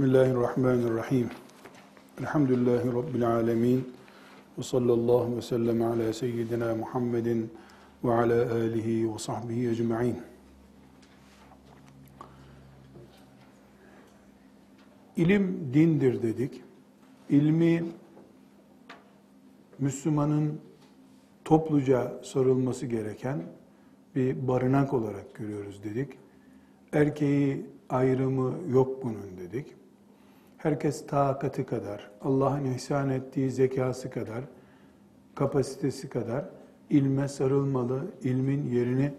Bismillahirrahmanirrahim. Elhamdülillahi Rabbil alemin. Ve sallallahu ve sellem ala seyyidina Muhammedin ve ala alihi ve sahbihi ecma'in. İlim dindir dedik. İlmi Müslümanın topluca sarılması gereken bir barınak olarak görüyoruz dedik. Erkeği ayrımı yok bunun dedik. Herkes takati kadar, Allah'ın ihsan ettiği zekası kadar, kapasitesi kadar ilme sarılmalı, ilmin yerini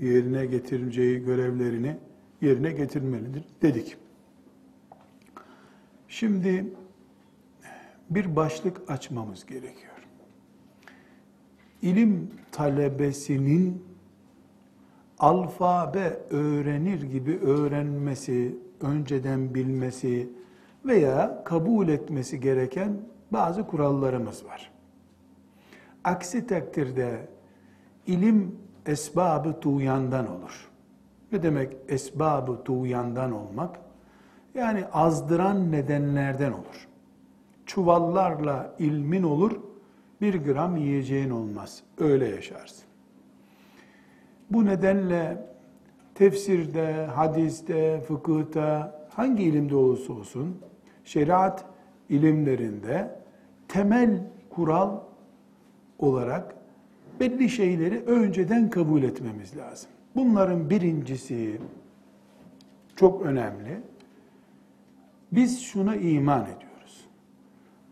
yerine getireceği görevlerini yerine getirmelidir dedik. Şimdi bir başlık açmamız gerekiyor. İlim talebesinin alfabe öğrenir gibi öğrenmesi, önceden bilmesi veya kabul etmesi gereken bazı kurallarımız var. Aksi takdirde ilim esbabı tuğyandan olur. Ne demek esbabı tuğyandan olmak? Yani azdıran nedenlerden olur. Çuvallarla ilmin olur, bir gram yiyeceğin olmaz. Öyle yaşarsın. Bu nedenle tefsirde, hadiste, fıkıhta, hangi ilimde olursa olsun, şeriat ilimlerinde temel kural olarak belli şeyleri önceden kabul etmemiz lazım. Bunların birincisi çok önemli. Biz şuna iman ediyoruz.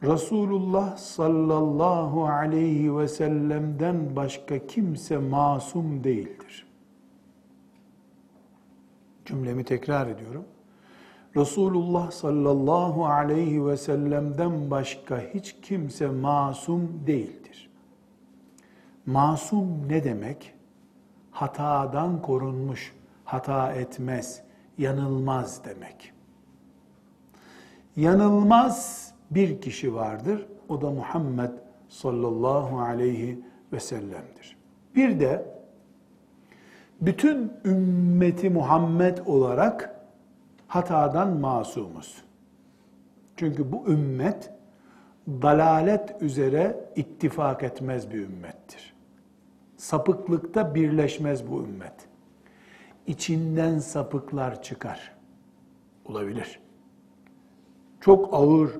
Resulullah sallallahu aleyhi ve sellem'den başka kimse masum değildir. Cümlemi tekrar ediyorum. Resulullah sallallahu aleyhi ve sellem'den başka hiç kimse masum değildir. Masum ne demek? Hatadan korunmuş, hata etmez, yanılmaz demek. Yanılmaz bir kişi vardır. O da Muhammed sallallahu aleyhi ve sellem'dir. Bir de bütün ümmeti Muhammed olarak hatadan masumuz. Çünkü bu ümmet dalalet üzere ittifak etmez bir ümmettir. Sapıklıkta birleşmez bu ümmet. İçinden sapıklar çıkar. Olabilir. Çok ağır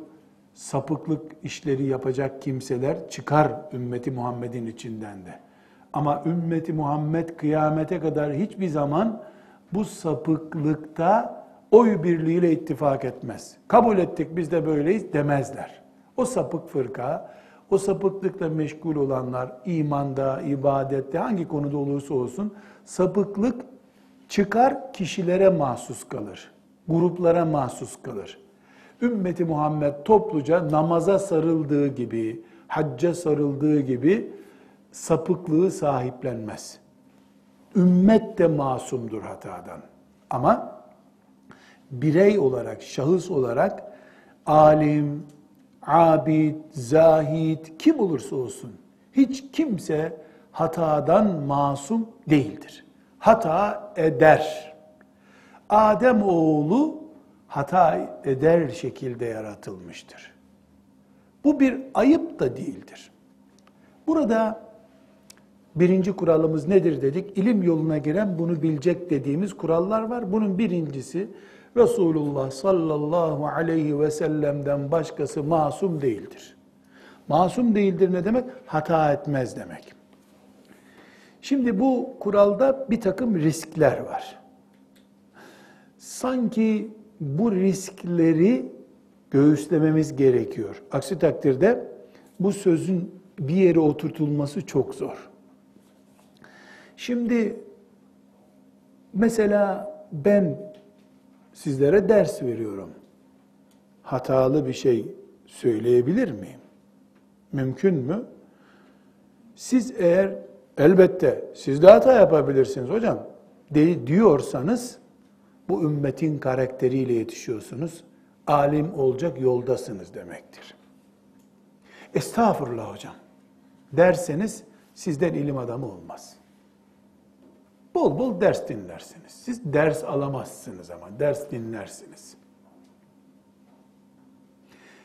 sapıklık işleri yapacak kimseler çıkar ümmeti Muhammed'in içinden de. Ama ümmeti Muhammed kıyamete kadar hiçbir zaman bu sapıklıkta oy birliğiyle ittifak etmez. Kabul ettik biz de böyleyiz demezler. O sapık fırka, o sapıklıkla meşgul olanlar imanda, ibadette hangi konuda olursa olsun sapıklık çıkar kişilere mahsus kalır. Gruplara mahsus kalır. Ümmeti Muhammed topluca namaza sarıldığı gibi, hacca sarıldığı gibi sapıklığı sahiplenmez. Ümmet de masumdur hatadan. Ama birey olarak, şahıs olarak alim, abid, zahid kim olursa olsun hiç kimse hatadan masum değildir. Hata eder. Adem oğlu hata eder şekilde yaratılmıştır. Bu bir ayıp da değildir. Burada birinci kuralımız nedir dedik? İlim yoluna giren bunu bilecek dediğimiz kurallar var. Bunun birincisi Resulullah sallallahu aleyhi ve sellem'den başkası masum değildir. Masum değildir ne demek? Hata etmez demek. Şimdi bu kuralda bir takım riskler var. Sanki bu riskleri göğüslememiz gerekiyor. Aksi takdirde bu sözün bir yere oturtulması çok zor. Şimdi mesela ben sizlere ders veriyorum. Hatalı bir şey söyleyebilir miyim? Mümkün mü? Siz eğer elbette siz de hata yapabilirsiniz hocam de, diyorsanız bu ümmetin karakteriyle yetişiyorsunuz. Alim olacak yoldasınız demektir. Estağfurullah hocam derseniz sizden ilim adamı olmaz. Bol bol ders dinlersiniz. Siz ders alamazsınız ama ders dinlersiniz.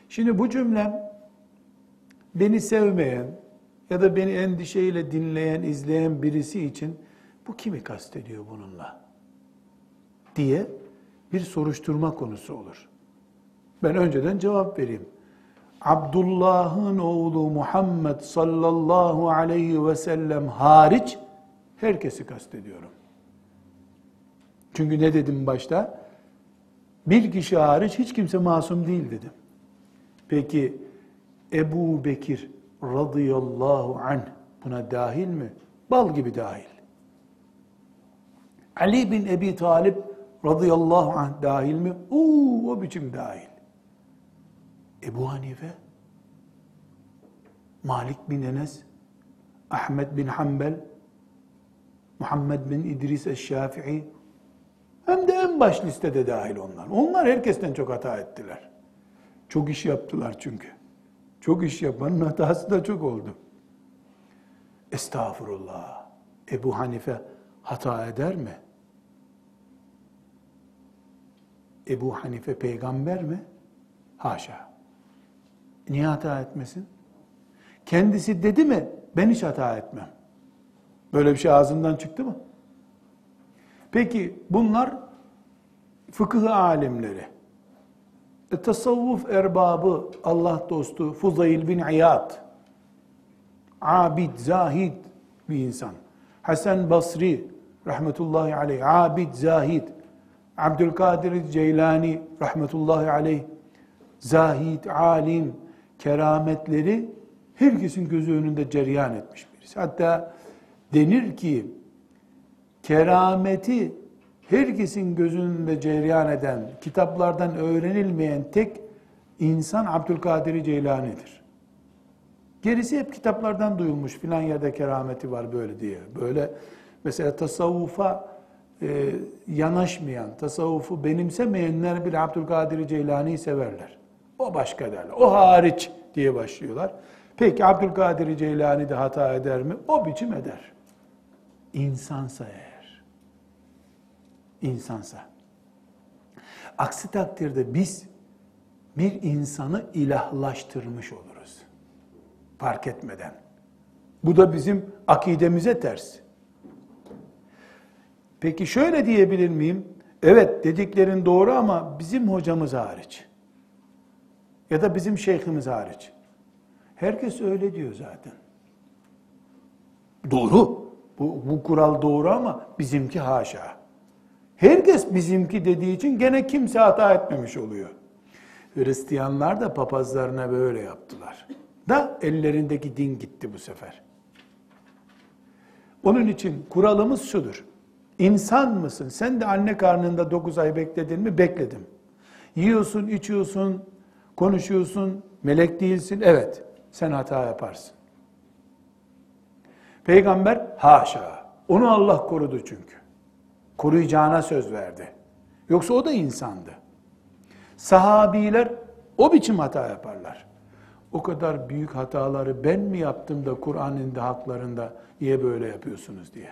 Şimdi bu cümlem beni sevmeyen ya da beni endişeyle dinleyen, izleyen birisi için bu kimi kastediyor bununla? diye bir soruşturma konusu olur. Ben önceden cevap vereyim. Abdullah'ın oğlu Muhammed sallallahu aleyhi ve sellem hariç herkesi kastediyorum. Çünkü ne dedim başta? Bir kişi hariç hiç kimse masum değil dedim. Peki Ebu Bekir radıyallahu anh buna dahil mi? Bal gibi dahil. Ali bin Ebi Talip radıyallahu anh dahil mi? Oo, o biçim dahil. Ebu Hanife, Malik bin Enes, Ahmet bin Hanbel, Muhammed bin İdris eş-Şafii, hem de en baş listede dahil onlar. Onlar herkesten çok hata ettiler. Çok iş yaptılar çünkü. Çok iş yapanın hatası da çok oldu. Estağfurullah. Ebu Hanife hata eder mi? Ebu Hanife peygamber mi? Haşa. Niye hata etmesin? Kendisi dedi mi? Ben hiç hata etmem. Böyle bir şey ağzından çıktı mı? Peki bunlar fıkıh alimleri. E, tasavvuf erbabı, Allah dostu Fuzayl bin İyad, abid, zahid bir insan. Hasan Basri rahmetullahi aleyh, abid, zahid. Abdülkadir Ceylani rahmetullahi aleyh, zahid, alim, kerametleri herkesin gözü önünde cereyan etmiş birisi. Hatta denir ki kerameti herkesin gözünde cereyan eden, kitaplardan öğrenilmeyen tek insan Abdülkadir Ceylani'dir. Gerisi hep kitaplardan duyulmuş filan yerde kerameti var böyle diye. Böyle mesela tasavvufa e, yanaşmayan, tasavvufu benimsemeyenler bile Abdülkadir Ceylani'yi severler. O başka derler. O hariç diye başlıyorlar. Peki Abdülkadir Ceylani de hata eder mi? O biçim eder. İnsansa eğer. İnsansa. Aksi takdirde biz bir insanı ilahlaştırmış oluruz. Fark etmeden. Bu da bizim akidemize ters. Peki şöyle diyebilir miyim? Evet dediklerin doğru ama bizim hocamız hariç. Ya da bizim şeyhimiz hariç. Herkes öyle diyor zaten. Doğru. Bu, bu kural doğru ama bizimki haşa. Herkes bizimki dediği için gene kimse hata etmemiş oluyor. Hristiyanlar da papazlarına böyle yaptılar. Da ellerindeki din gitti bu sefer. Onun için kuralımız şudur. İnsan mısın? Sen de anne karnında 9 ay bekledin mi? Bekledim. Yiyorsun, içiyorsun, konuşuyorsun, melek değilsin. Evet, sen hata yaparsın. Peygamber haşa. Onu Allah korudu çünkü. Koruyacağına söz verdi. Yoksa o da insandı. Sahabiler o biçim hata yaparlar. O kadar büyük hataları ben mi yaptım da Kur'an'ın da haklarında niye böyle yapıyorsunuz diye.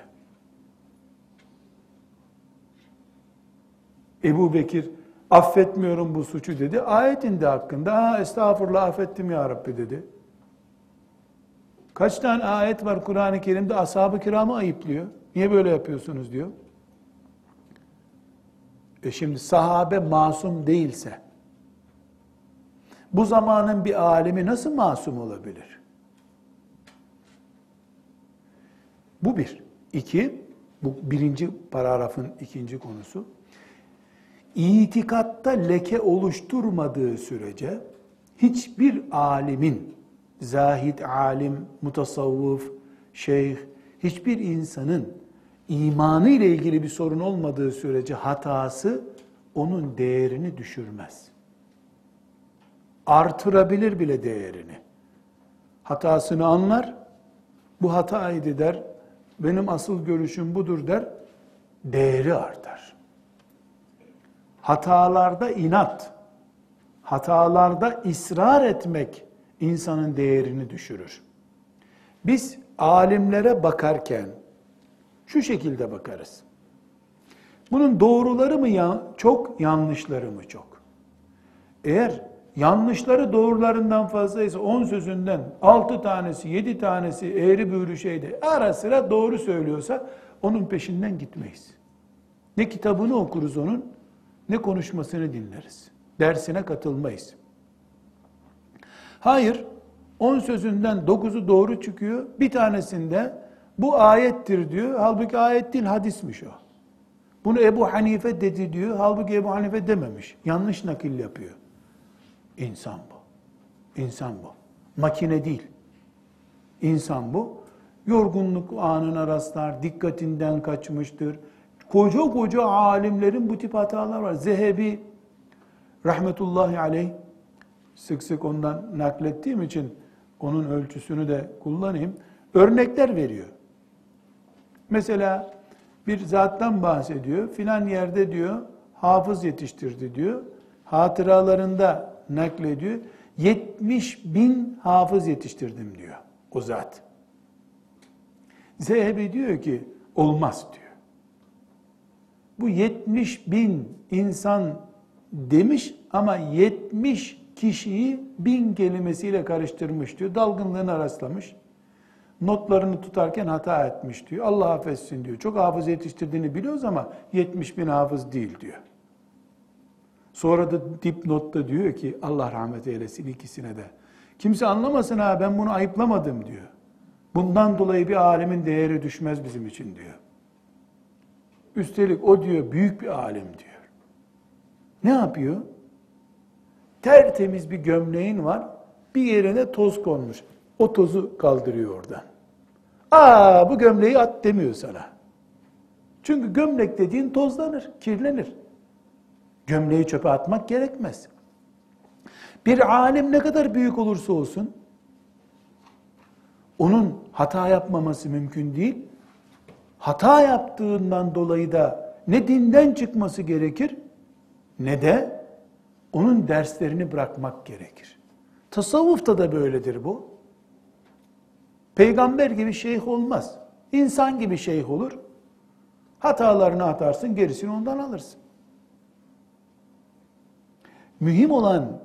Ebu Bekir affetmiyorum bu suçu dedi. Ayetinde hakkında ha estağfurullah affettim ya Rabbi dedi. Kaç tane ayet var Kur'an-ı Kerim'de ashab-ı kiramı ayıplıyor. Niye böyle yapıyorsunuz diyor. E şimdi sahabe masum değilse bu zamanın bir alimi nasıl masum olabilir? Bu bir. İki, bu birinci paragrafın ikinci konusu. İtikatta leke oluşturmadığı sürece hiçbir alimin, zahid alim, mutasavvıf, şeyh, hiçbir insanın imanı ile ilgili bir sorun olmadığı sürece hatası onun değerini düşürmez. Artırabilir bile değerini. Hatasını anlar, bu hataydı der, benim asıl görüşüm budur der, değeri artar. Hatalarda inat, hatalarda ısrar etmek insanın değerini düşürür. Biz alimlere bakarken şu şekilde bakarız. Bunun doğruları mı ya çok, yanlışları mı çok? Eğer yanlışları doğrularından fazlaysa 10 sözünden 6 tanesi, 7 tanesi eğri büğrü şeyde ara sıra doğru söylüyorsa onun peşinden gitmeyiz. Ne kitabını okuruz onun, ne konuşmasını dinleriz. Dersine katılmayız. Hayır, 10 sözünden 9'u doğru çıkıyor, bir tanesinde bu ayettir diyor, halbuki ayet değil hadismiş o. Bunu Ebu Hanife dedi diyor, halbuki Ebu Hanife dememiş. Yanlış nakil yapıyor. İnsan bu. İnsan bu. Makine değil. İnsan bu. Yorgunluk anına rastlar, dikkatinden kaçmıştır. Koca koca alimlerin bu tip hatalar var. Zehebi rahmetullahi aleyh sık sık ondan naklettiğim için onun ölçüsünü de kullanayım. Örnekler veriyor. Mesela bir zattan bahsediyor. Filan yerde diyor hafız yetiştirdi diyor. Hatıralarında naklediyor. 70 bin hafız yetiştirdim diyor o zat. Zehebi diyor ki olmaz diyor. Bu 70 bin insan demiş ama 70 kişiyi bin kelimesiyle karıştırmış diyor. Dalgınlığına rastlamış. Notlarını tutarken hata etmiş diyor. Allah affetsin diyor. Çok hafız yetiştirdiğini biliyoruz ama 70 bin hafız değil diyor. Sonra da dipnotta diyor ki Allah rahmet eylesin ikisine de. Kimse anlamasın ha ben bunu ayıplamadım diyor. Bundan dolayı bir alemin değeri düşmez bizim için diyor. Üstelik o diyor büyük bir alim diyor. Ne yapıyor? Tertemiz bir gömleğin var. Bir yerine toz konmuş. O tozu kaldırıyor oradan. Aa bu gömleği at demiyor sana. Çünkü gömlek dediğin tozlanır, kirlenir. Gömleği çöpe atmak gerekmez. Bir alim ne kadar büyük olursa olsun, onun hata yapmaması mümkün değil. Hata yaptığından dolayı da ne dinden çıkması gerekir, ne de onun derslerini bırakmak gerekir. Tasavvufta da böyledir bu. Peygamber gibi şeyh olmaz. İnsan gibi şeyh olur. Hatalarını atarsın, gerisini ondan alırsın. Mühim olan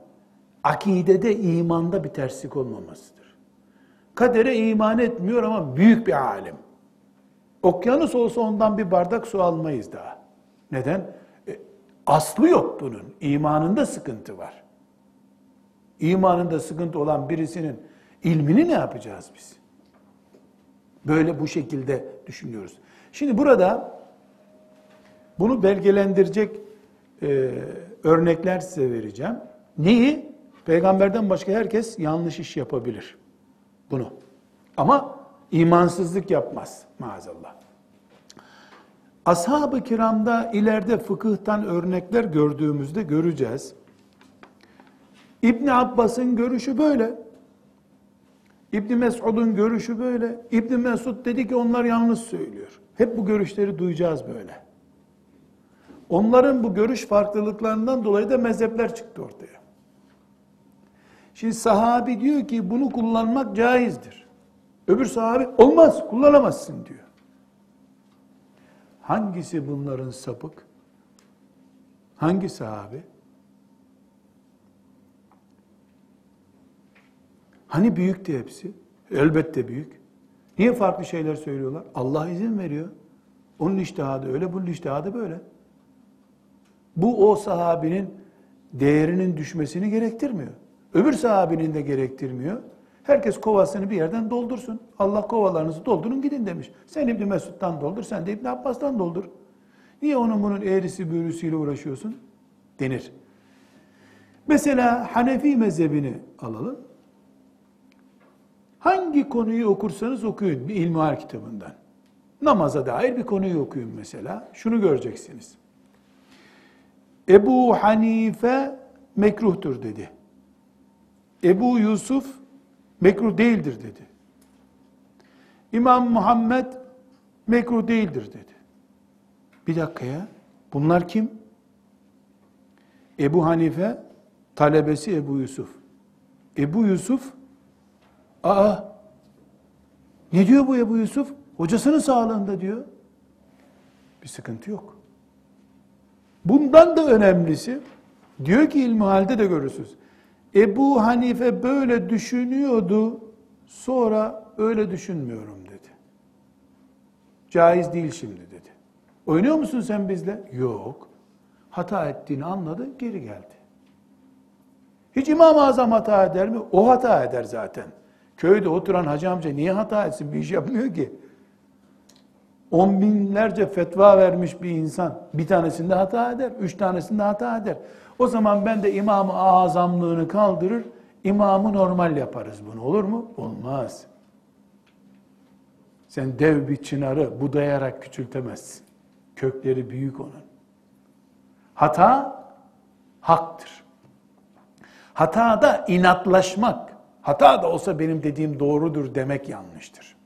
akidede, imanda bir terslik olmamasıdır. Kadere iman etmiyor ama büyük bir alim. Okyanus olsa ondan bir bardak su almayız daha. Neden? Aslı yok bunun. İmanında sıkıntı var. İmanında sıkıntı olan birisinin ilmini ne yapacağız biz? Böyle bu şekilde düşünüyoruz. Şimdi burada bunu belgelendirecek e, örnekler size vereceğim. Neyi? Peygamberden başka herkes yanlış iş yapabilir. Bunu. Ama imansızlık yapmaz maazallah. Ashab-ı kiramda ileride fıkıhtan örnekler gördüğümüzde göreceğiz. İbn Abbas'ın görüşü böyle. İbn Mesud'un görüşü böyle. İbn Mesud dedi ki onlar yanlış söylüyor. Hep bu görüşleri duyacağız böyle. Onların bu görüş farklılıklarından dolayı da mezhepler çıktı ortaya. Şimdi sahabi diyor ki bunu kullanmak caizdir. Öbür sahabi olmaz, kullanamazsın diyor. Hangisi bunların sapık? Hangi sahabi? Hani büyüktü hepsi? Elbette büyük. Niye farklı şeyler söylüyorlar? Allah izin veriyor. Onun iştihadı öyle, bunun iştihadı böyle. Bu o sahabinin değerinin düşmesini gerektirmiyor. Öbür sahabinin de gerektirmiyor. Herkes kovasını bir yerden doldursun. Allah kovalarınızı doldurun gidin demiş. Sen İbni Mesud'dan doldur, sen de İbni Abbas'tan doldur. Niye onun bunun eğrisi büğrüsüyle uğraşıyorsun? Denir. Mesela Hanefi mezhebini alalım. Hangi konuyu okursanız okuyun bir ilmihal kitabından. Namaza dair bir konuyu okuyun mesela. Şunu göreceksiniz. Ebu Hanife mekruhtur dedi. Ebu Yusuf mekruh değildir dedi. İmam Muhammed mekruh değildir dedi. Bir dakika ya. Bunlar kim? Ebu Hanife talebesi Ebu Yusuf. Ebu Yusuf aa ne diyor bu Ebu Yusuf? Hocasının sağlığında diyor. Bir sıkıntı yok. Bundan da önemlisi diyor ki ilmi halde de görürsünüz. Ebu Hanife böyle düşünüyordu, sonra öyle düşünmüyorum dedi. Caiz değil şimdi dedi. Oynuyor musun sen bizle? Yok. Hata ettiğini anladı, geri geldi. Hiç İmam-ı Azam hata eder mi? O hata eder zaten. Köyde oturan hacı amca niye hata etsin? Bir iş yapmıyor ki. On binlerce fetva vermiş bir insan bir tanesinde hata eder, üç tanesinde hata eder. O zaman ben de İmam-ı Azamlığını kaldırır, imamı normal yaparız bunu. Olur mu? Olmaz. Sen dev bir çınarı budayarak küçültemezsin. Kökleri büyük onun. Hata haktır. Hatada inatlaşmak, hata da olsa benim dediğim doğrudur demek yanlıştır.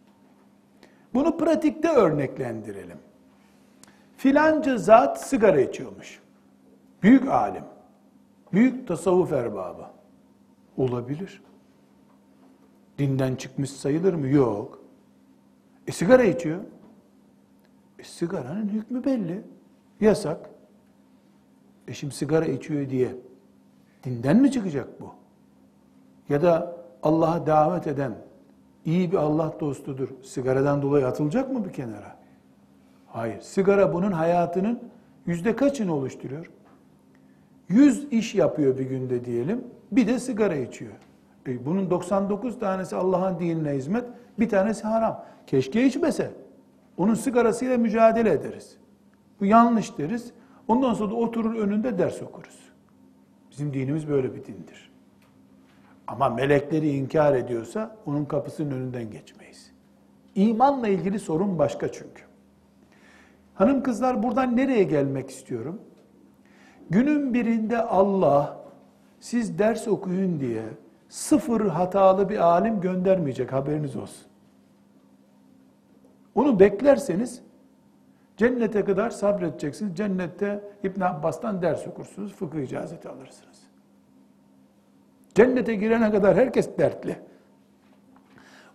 Bunu pratikte örneklendirelim. Filanca zat sigara içiyormuş. Büyük alim, büyük tasavvuf erbabı. Olabilir. Dinden çıkmış sayılır mı? Yok. E sigara içiyor. E sigaranın hükmü belli. Yasak. E şimdi sigara içiyor diye dinden mi çıkacak bu? Ya da Allah'a davet eden iyi bir Allah dostudur. Sigaradan dolayı atılacak mı bir kenara? Hayır. Sigara bunun hayatının yüzde kaçını oluşturuyor? Yüz iş yapıyor bir günde diyelim. Bir de sigara içiyor. E bunun 99 tanesi Allah'ın dinine hizmet, bir tanesi haram. Keşke içmese. Onun sigarasıyla mücadele ederiz. Bu yanlış deriz. Ondan sonra da oturur önünde ders okuruz. Bizim dinimiz böyle bir dindir. Ama melekleri inkar ediyorsa onun kapısının önünden geçmeyiz. İmanla ilgili sorun başka çünkü. Hanım kızlar buradan nereye gelmek istiyorum? Günün birinde Allah siz ders okuyun diye sıfır hatalı bir alim göndermeyecek haberiniz olsun. Onu beklerseniz cennete kadar sabredeceksiniz. Cennette İbn Abbas'tan ders okursunuz, fıkıh icazeti alırsınız. Cennete girene kadar herkes dertli.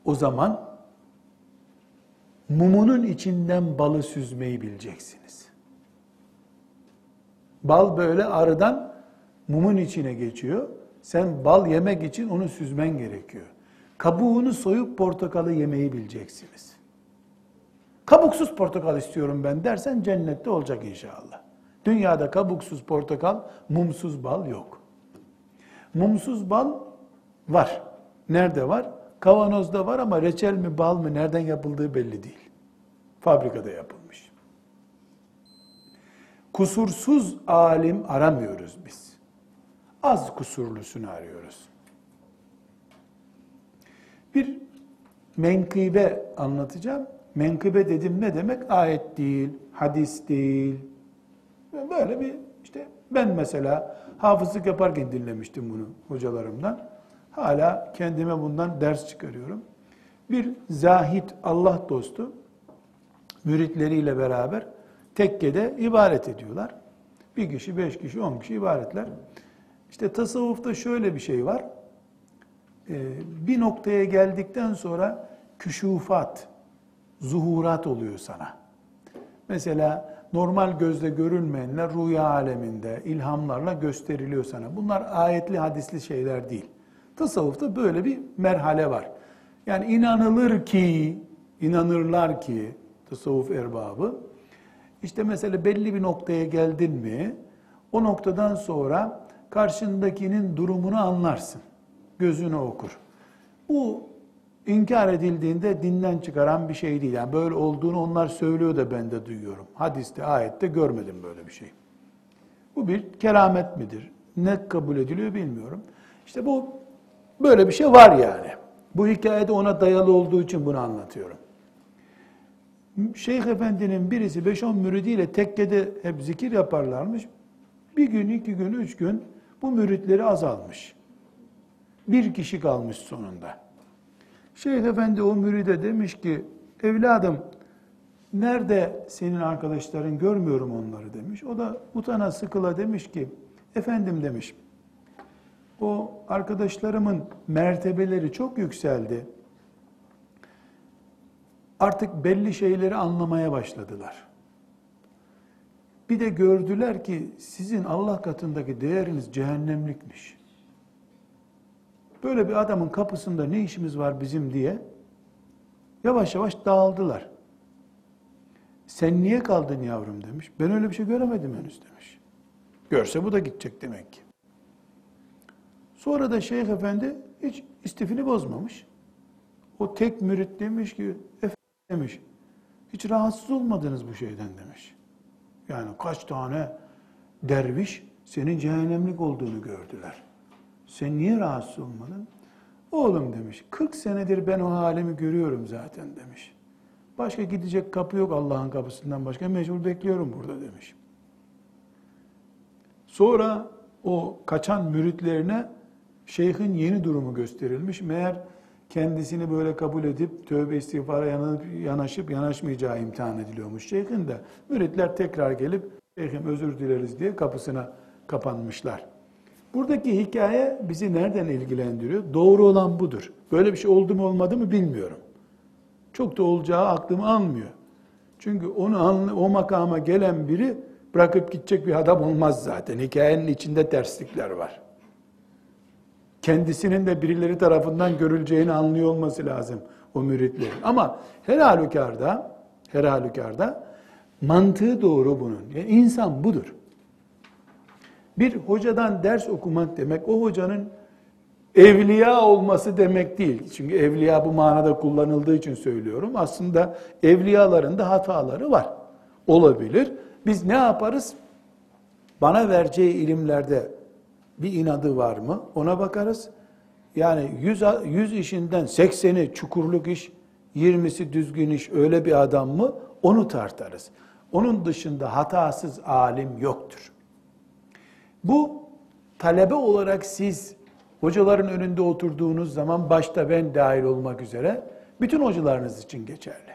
O zaman mumunun içinden balı süzmeyi bileceksiniz. Bal böyle arıdan mumun içine geçiyor. Sen bal yemek için onu süzmen gerekiyor. Kabuğunu soyup portakalı yemeyi bileceksiniz. Kabuksuz portakal istiyorum ben dersen cennette olacak inşallah. Dünyada kabuksuz portakal, mumsuz bal yok. Mumsuz bal var. Nerede var? Kavanozda var ama reçel mi bal mı nereden yapıldığı belli değil. Fabrikada yapılmış. Kusursuz alim aramıyoruz biz. Az kusurlusunu arıyoruz. Bir menkıbe anlatacağım. Menkıbe dedim ne demek? Ayet değil, hadis değil. Böyle bir işte ben mesela hafızlık yaparken dinlemiştim bunu hocalarımdan. Hala kendime bundan ders çıkarıyorum. Bir zahit Allah dostu müritleriyle beraber tekkede ibaret ediyorlar. Bir kişi, beş kişi, on kişi ibaretler. İşte tasavvufta şöyle bir şey var. Ee, bir noktaya geldikten sonra küşufat, zuhurat oluyor sana. Mesela normal gözle görünmeyenler rüya aleminde ilhamlarla gösteriliyor sana. Bunlar ayetli hadisli şeyler değil. Tasavvufta böyle bir merhale var. Yani inanılır ki, inanırlar ki tasavvuf erbabı işte mesela belli bir noktaya geldin mi o noktadan sonra karşındakinin durumunu anlarsın. Gözünü okur. Bu inkar edildiğinde dinden çıkaran bir şey değil. Yani böyle olduğunu onlar söylüyor da ben de duyuyorum. Hadiste, ayette görmedim böyle bir şey. Bu bir keramet midir? Ne kabul ediliyor bilmiyorum. İşte bu böyle bir şey var yani. Bu hikayede ona dayalı olduğu için bunu anlatıyorum. Şeyh Efendi'nin birisi 5-10 müridiyle tekkede hep zikir yaparlarmış. Bir gün, iki gün, üç gün bu müritleri azalmış. Bir kişi kalmış sonunda. Şeyh Efendi o müride demiş ki, evladım nerede senin arkadaşların görmüyorum onları demiş. O da utana sıkıla demiş ki, efendim demiş, o arkadaşlarımın mertebeleri çok yükseldi. Artık belli şeyleri anlamaya başladılar. Bir de gördüler ki sizin Allah katındaki değeriniz cehennemlikmiş. Böyle bir adamın kapısında ne işimiz var bizim diye yavaş yavaş dağıldılar. Sen niye kaldın yavrum demiş. Ben öyle bir şey göremedim henüz demiş. Görse bu da gidecek demek ki. Sonra da Şeyh Efendi hiç istifini bozmamış. O tek mürit demiş ki, efendim demiş, hiç rahatsız olmadınız bu şeyden demiş. Yani kaç tane derviş senin cehennemlik olduğunu gördüler. Sen niye rahatsız olmadın? Oğlum demiş, 40 senedir ben o halimi görüyorum zaten demiş. Başka gidecek kapı yok Allah'ın kapısından başka, mecbur bekliyorum burada demiş. Sonra o kaçan müritlerine şeyhin yeni durumu gösterilmiş. Meğer kendisini böyle kabul edip tövbe istiğfara yanıp, yanaşıp yanaşmayacağı imtihan ediliyormuş şeyhin de. Müritler tekrar gelip şeyhim özür dileriz diye kapısına kapanmışlar. Buradaki hikaye bizi nereden ilgilendiriyor? Doğru olan budur. Böyle bir şey oldu mu olmadı mı bilmiyorum. Çok da olacağı aklımı almıyor. Çünkü onu o makama gelen biri bırakıp gidecek bir adam olmaz zaten. Hikayenin içinde terslikler var. Kendisinin de birileri tarafından görüleceğini anlıyor olması lazım o müritlerin. Ama her halükarda, her halükarda mantığı doğru bunun. Yani insan budur. Bir hocadan ders okumak demek, o hocanın evliya olması demek değil. Çünkü evliya bu manada kullanıldığı için söylüyorum. Aslında evliyaların da hataları var. Olabilir. Biz ne yaparız? Bana vereceği ilimlerde bir inadı var mı? Ona bakarız. Yani 100, 100 işinden 80'i çukurluk iş, 20'si düzgün iş öyle bir adam mı? Onu tartarız. Onun dışında hatasız alim yoktur. Bu talebe olarak siz hocaların önünde oturduğunuz zaman başta ben dahil olmak üzere bütün hocalarınız için geçerli.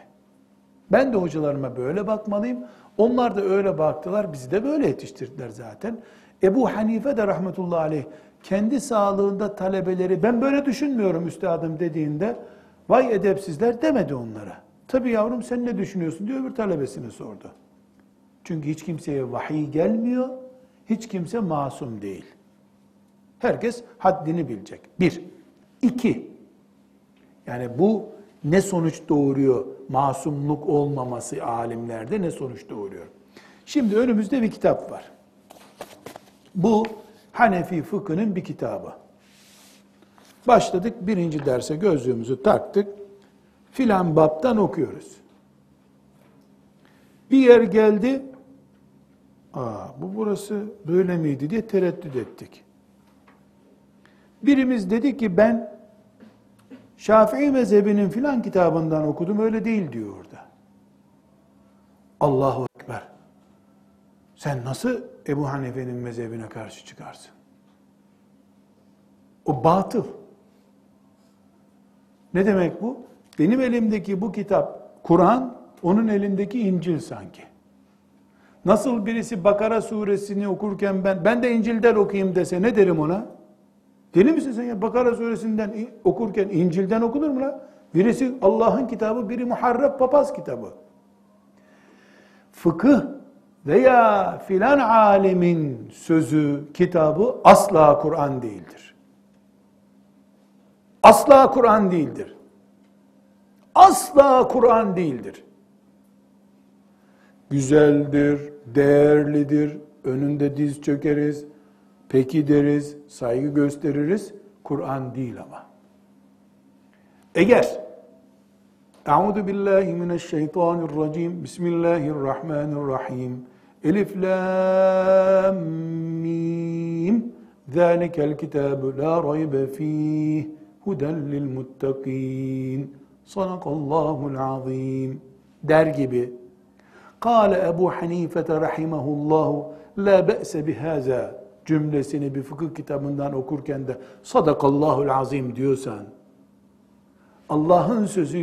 Ben de hocalarıma böyle bakmalıyım. Onlar da öyle baktılar. Bizi de böyle yetiştirdiler zaten. Ebu Hanife de rahmetullahi aleyh kendi sağlığında talebeleri ben böyle düşünmüyorum üstadım dediğinde vay edepsizler demedi onlara. Tabi yavrum sen ne düşünüyorsun diye öbür talebesine sordu. Çünkü hiç kimseye vahiy gelmiyor. Hiç kimse masum değil. Herkes haddini bilecek. Bir. İki. Yani bu ne sonuç doğuruyor? Masumluk olmaması alimlerde ne sonuç doğuruyor? Şimdi önümüzde bir kitap var. Bu Hanefi fıkhının bir kitabı. Başladık birinci derse gözlüğümüzü taktık. Filan baptan okuyoruz. Bir yer geldi. Aa, bu burası böyle miydi diye tereddüt ettik. Birimiz dedi ki ben Şafii mezhebinin filan kitabından okudum öyle değil diyor orada. Allahu Ekber. Sen nasıl Ebu Hanife'nin mezhebine karşı çıkarsın? O batıl. Ne demek bu? Benim elimdeki bu kitap Kur'an, onun elindeki İncil sanki. Nasıl birisi Bakara suresini okurken ben ben de İncil'den okuyayım dese ne derim ona? Deli misin sen ya? Bakara suresinden okurken İncil'den okunur mu la? Birisi Allah'ın kitabı, biri muharref papaz kitabı. Fıkıh veya filan alemin sözü, kitabı asla Kur'an değildir. Asla Kur'an değildir. Asla Kur'an değildir. Güzeldir, değerlidir, önünde diz çökeriz, peki deriz, saygı gösteririz. Kur'an değil ama. Eğer Euzu billahi mineşşeytanirracim. Bismillahirrahmanirrahim. Elif lam mim. Zalikel kitabu la raybe fih. Huden lil muttaqin. Sadakallahul azim. Der gibi. Kale Ebu Hanife rahimehullahu la be'se bihaza cümlesini bir fıkıh kitabından okurken de sadakallahul azim diyorsan Allah'ın sözüyle